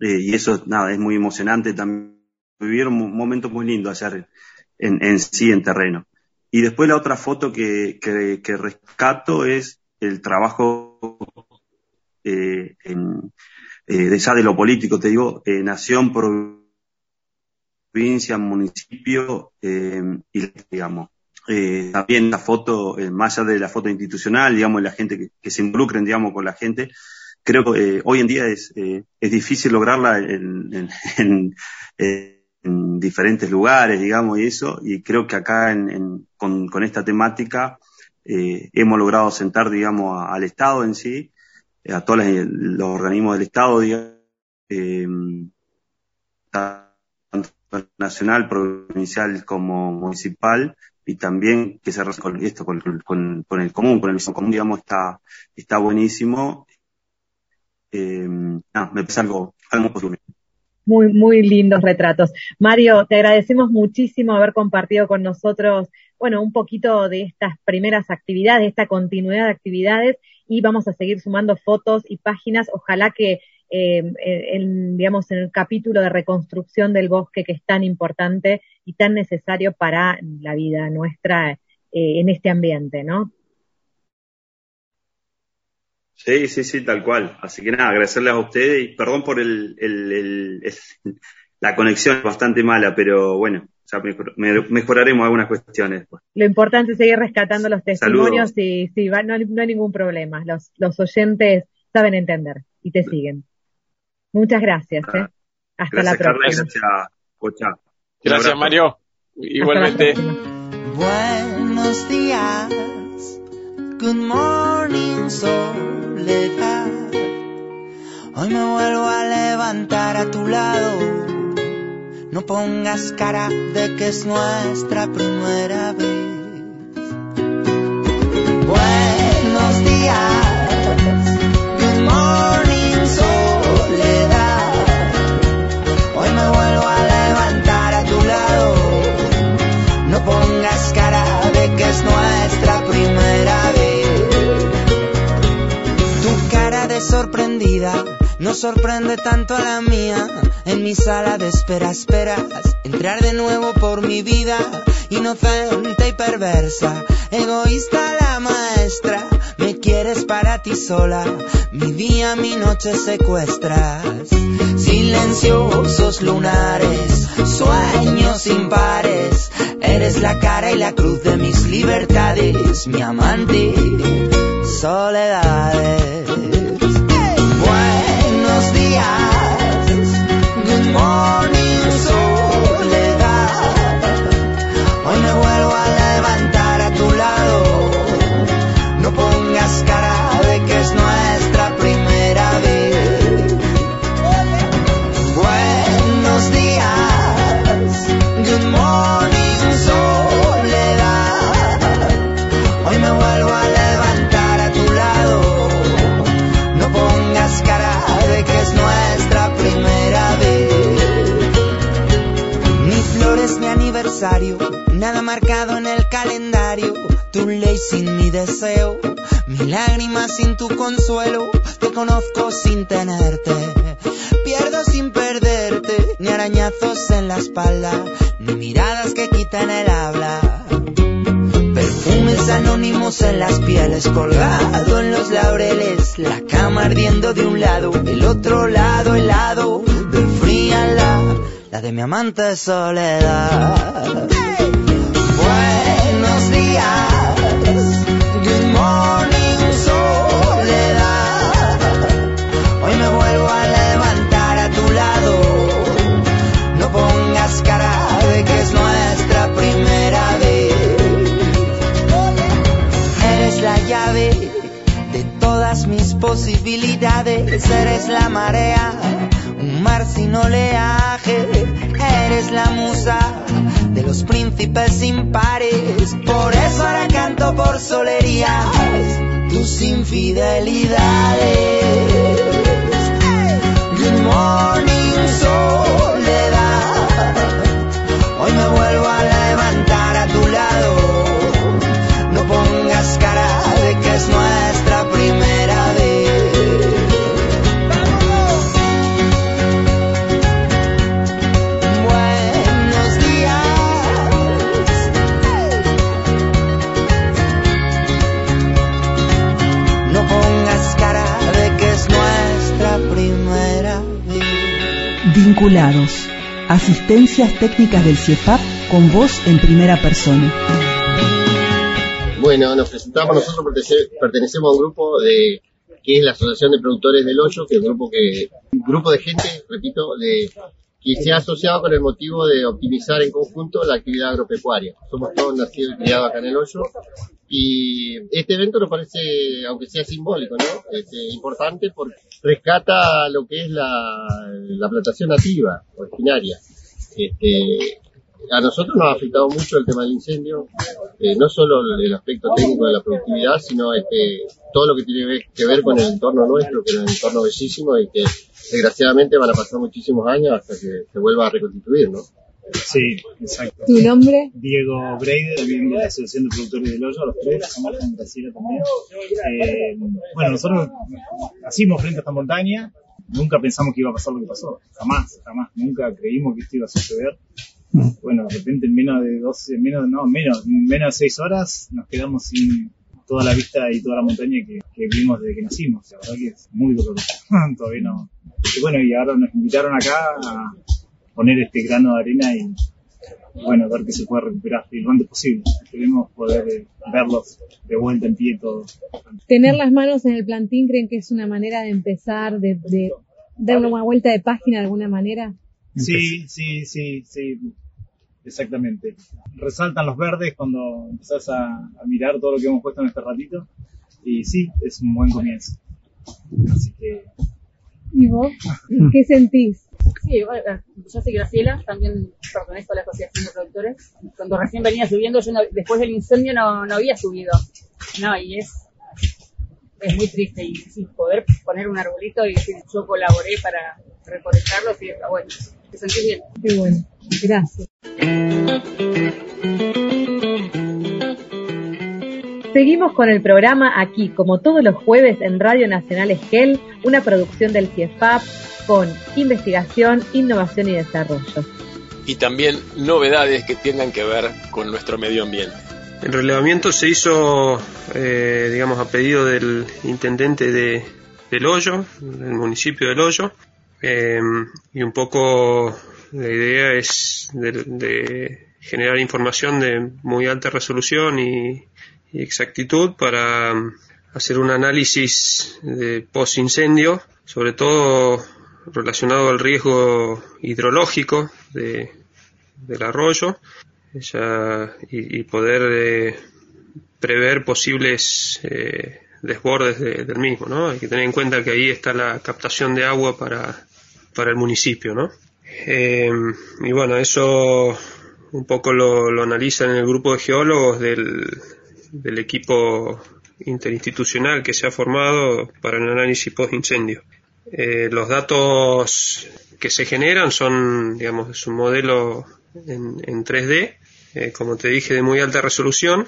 Eh, y eso, nada, es muy emocionante también vivieron un momento muy lindo ayer en, en sí, en terreno. Y después la otra foto que, que, que rescato es el trabajo eh, en, eh, ya de lo político, te digo, eh, nación, provincia, municipio, eh, y digamos, eh, también la foto, más allá de la foto institucional, digamos, la gente que, se involucren, digamos, con la gente, creo que hoy en día es, es difícil lograrla en, en, en, en diferentes lugares, digamos, y eso, y creo que acá con, con esta temática hemos logrado sentar, digamos, a- al Estado en sí, a todos los, organismos del Estado, eh, tanto nacional, provincial como municipal, y también que se con esto, con, con, con el común, con el mismo común, digamos, está, está buenísimo. Eh, nada, me parece algo, algo. Muy, muy lindos retratos. Mario, te agradecemos muchísimo haber compartido con nosotros, bueno, un poquito de estas primeras actividades, de esta continuidad de actividades, y vamos a seguir sumando fotos y páginas. Ojalá que, eh, en, digamos, en el capítulo de reconstrucción del bosque, que es tan importante y tan necesario para la vida nuestra eh, en este ambiente, ¿no? Sí, sí, sí, tal cual. Así que nada, agradecerles a ustedes y perdón por el, el, el- el- la conexión es bastante mala, pero bueno, ya mejor- me- mejoraremos algunas cuestiones después. Lo importante es seguir rescatando los testimonios y sí, va- no, hay- no hay ningún problema. Los, los oyentes saben entender y te siguen. Muchas gracias. ¿eh? Hasta Gracias, la Carla, próxima. gracias. Un Gracias, abrazo. Mario. Igualmente. Buenos días, good morning soledad. Hoy me vuelvo a levantar a tu lado. No pongas cara de que es nuestra primera vez. Buenos días, good morning soledad. Hoy me vuelvo a levantar a tu lado. No pongas cara de que es nuestra primera vez. Tu cara de sorprendida no sorprende tanto a la mía. En mi sala de espera esperas entrar de nuevo por mi vida. Inocente y perversa, egoísta la maestra. Me quieres para ti sola, mi día, mi noche secuestras. Silenciosos lunares, sueños impares. Eres la cara y la cruz de mis libertades, mi amante. Soledades. Marcado en el calendario. Tu ley sin mi deseo, mi lágrima sin tu consuelo. Te conozco sin tenerte, pierdo sin perderte. Ni arañazos en la espalda, ni miradas que quitan el habla. Perfumes anónimos en las pieles, colgado en los laureles. La cama ardiendo de un lado, el otro lado helado. De fría la, la de mi amante soledad. Posibilidades. Eres la marea, un mar sin oleaje. Eres la musa de los príncipes impares. Por eso ahora canto por solerías tus infidelidades. Good morning, soledad. Hoy me vuelvo a levantar a tu lado. No pongas cara de que es nuestra Vinculados. Asistencias técnicas del CIEPAP con voz en primera persona. Bueno, nos presentamos, nosotros pertenecemos a un grupo de que es la Asociación de Productores del Hoyo, que es un grupo que, un grupo de gente, repito, de que se ha asociado con el motivo de optimizar en conjunto la actividad agropecuaria. Somos todos nacidos y criados acá en el hoyo y este evento nos parece, aunque sea simbólico, ¿no? Este, importante porque rescata lo que es la, la plantación nativa, originaria. Este, a nosotros nos ha afectado mucho el tema del incendio, eh, no solo el aspecto técnico de la productividad, sino este, todo lo que tiene que ver con el entorno nuestro, que es un entorno bellísimo y que desgraciadamente van a pasar muchísimos años hasta que se vuelva a reconstituir, ¿no? Sí, exacto. ¿Tu nombre? Diego Breide, también de la Asociación de Productores del Hoyo, los tres, somos en Brasil también. Eh, bueno, nosotros nacimos frente a esta montaña, nunca pensamos que iba a pasar lo que pasó, jamás, jamás, nunca creímos que esto iba a suceder. Bueno, de repente en menos de 12, menos, no, menos, menos de 6 horas nos quedamos sin toda la vista y toda la montaña que, que vimos desde que nacimos. La verdad que es muy doloroso. Todavía no. Y bueno, y ahora nos invitaron acá a poner este grano de arena y, bueno, ver que se puede recuperar lo antes posible. Esperemos poder eh, verlos de vuelta en pie todo. Tener las manos en el plantín, ¿creen que es una manera de empezar, de, de dar una vuelta de página de alguna manera? Sí, sí, sí, sí, exactamente. Resaltan los verdes cuando empezás a, a, mirar todo lo que hemos puesto en este ratito y sí, es un buen comienzo. Así que... ¿Y vos? ¿Qué sentís? Sí, bueno, yo soy Graciela, también pertenezco a la Asociación de Productores. Cuando recién venía subiendo, yo no, después del incendio no, no había subido. No, y es, es muy triste. Y sí, poder poner un arbolito y decir, yo colaboré para recolectarlo, sí, bueno. Te sentís bien. Qué bueno. Gracias. Seguimos con el programa aquí, como todos los jueves en Radio Nacional Esquel, una producción del CIEFAP con investigación, innovación y desarrollo. Y también novedades que tengan que ver con nuestro medio ambiente. El relevamiento se hizo, eh, digamos, a pedido del intendente de, del Hoyo, del municipio del Hoyo, eh, y un poco la idea es de, de, generar información de muy alta resolución y, y exactitud para hacer un análisis de post incendio, sobre todo relacionado al riesgo hidrológico de, del arroyo y, poder eh, prever posibles eh, desbordes de, del mismo. ¿no? Hay que tener en cuenta que ahí está la captación de agua para, para el municipio. ¿no? Eh, y bueno, eso un poco lo, lo analizan en el grupo de geólogos del, del equipo interinstitucional que se ha formado para el análisis post-incendio. Eh, los datos que se generan son, digamos, es un modelo en, en 3D, eh, como te dije, de muy alta resolución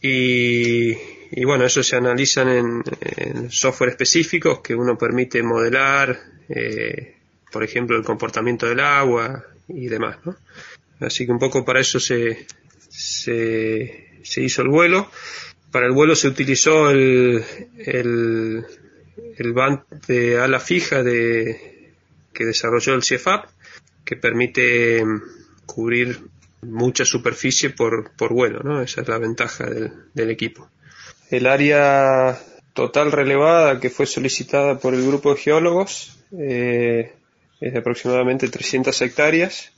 y, y bueno, eso se analizan en, en, software específicos que uno permite modelar, eh, por ejemplo, el comportamiento del agua y demás, ¿no? Así que un poco para eso se, se, se hizo el vuelo. Para el vuelo se utilizó el, el, el band de ala fija de, que desarrolló el CIEFAP, que permite cubrir mucha superficie por, por vuelo, ¿no? Esa es la ventaja del, del equipo. El área total relevada que fue solicitada por el grupo de geólogos eh, es de aproximadamente 300 hectáreas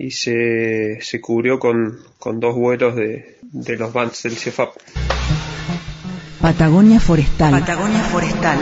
y se, se cubrió con, con, dos vuelos de, de los bands del CIEFAP. Patagonia Forestal. Patagonia Forestal.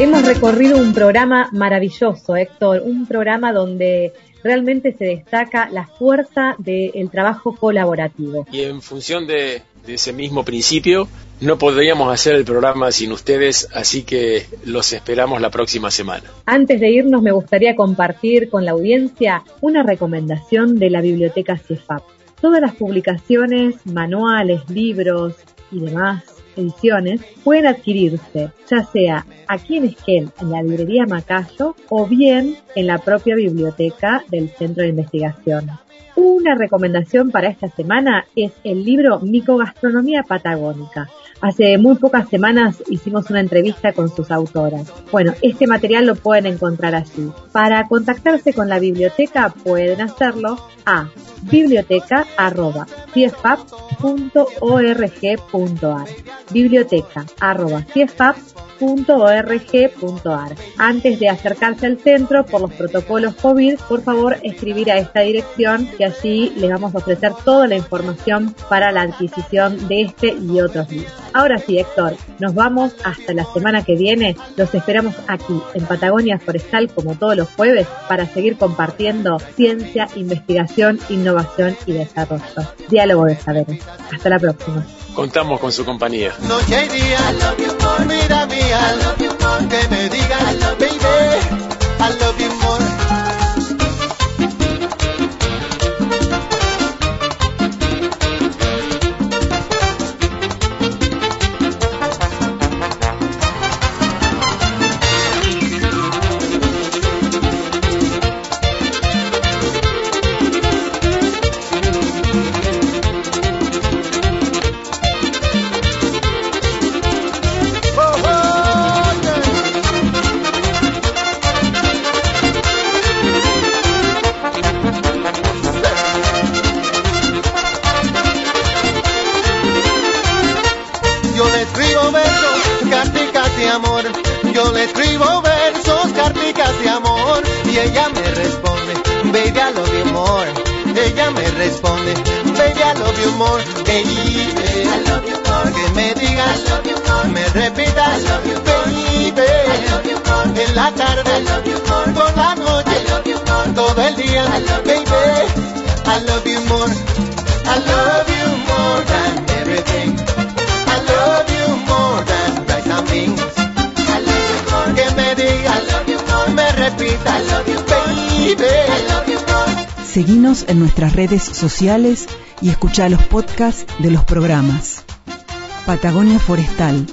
Hemos recorrido un programa maravilloso, Héctor, un programa donde realmente se destaca la fuerza del trabajo colaborativo. Y en función de, de, ese mismo principio, no podríamos hacer el programa sin ustedes, así que los esperamos la próxima semana. Antes de irnos, me gustaría compartir con la audiencia una recomendación de la Biblioteca CIEFAP. Todas las publicaciones, manuales, libros y demás ediciones pueden adquirirse ya sea aquí en Esquel, en la librería Macayo, o bien en la propia biblioteca del Centro de Investigación. Un una recomendación para esta semana es el libro Micogastronomía Patagónica. Hace muy pocas semanas hicimos una entrevista con sus autoras. Bueno, este material lo pueden encontrar allí. Para contactarse con la biblioteca pueden hacerlo a biblioteca.cfap.org.ar biblioteca.cfap.org.ar Antes de acercarse al centro por los protocolos COVID, por favor escribir a esta dirección que allí les vamos a ofrecer toda la información para la adquisición de este y otros libros. Ahora sí, Héctor, nos vamos hasta la semana que viene. Los esperamos aquí en Patagonia Forestal como todos los jueves para seguir compartiendo ciencia, investigación, innovación y desarrollo. Diálogo de saberes. Hasta la próxima. Contamos con su compañía. Noche y día, mira mía, que me digas, baby, I love you more. Seguinos en nuestras redes sociales y escucha los podcasts de los programas. Patagonia Forestal,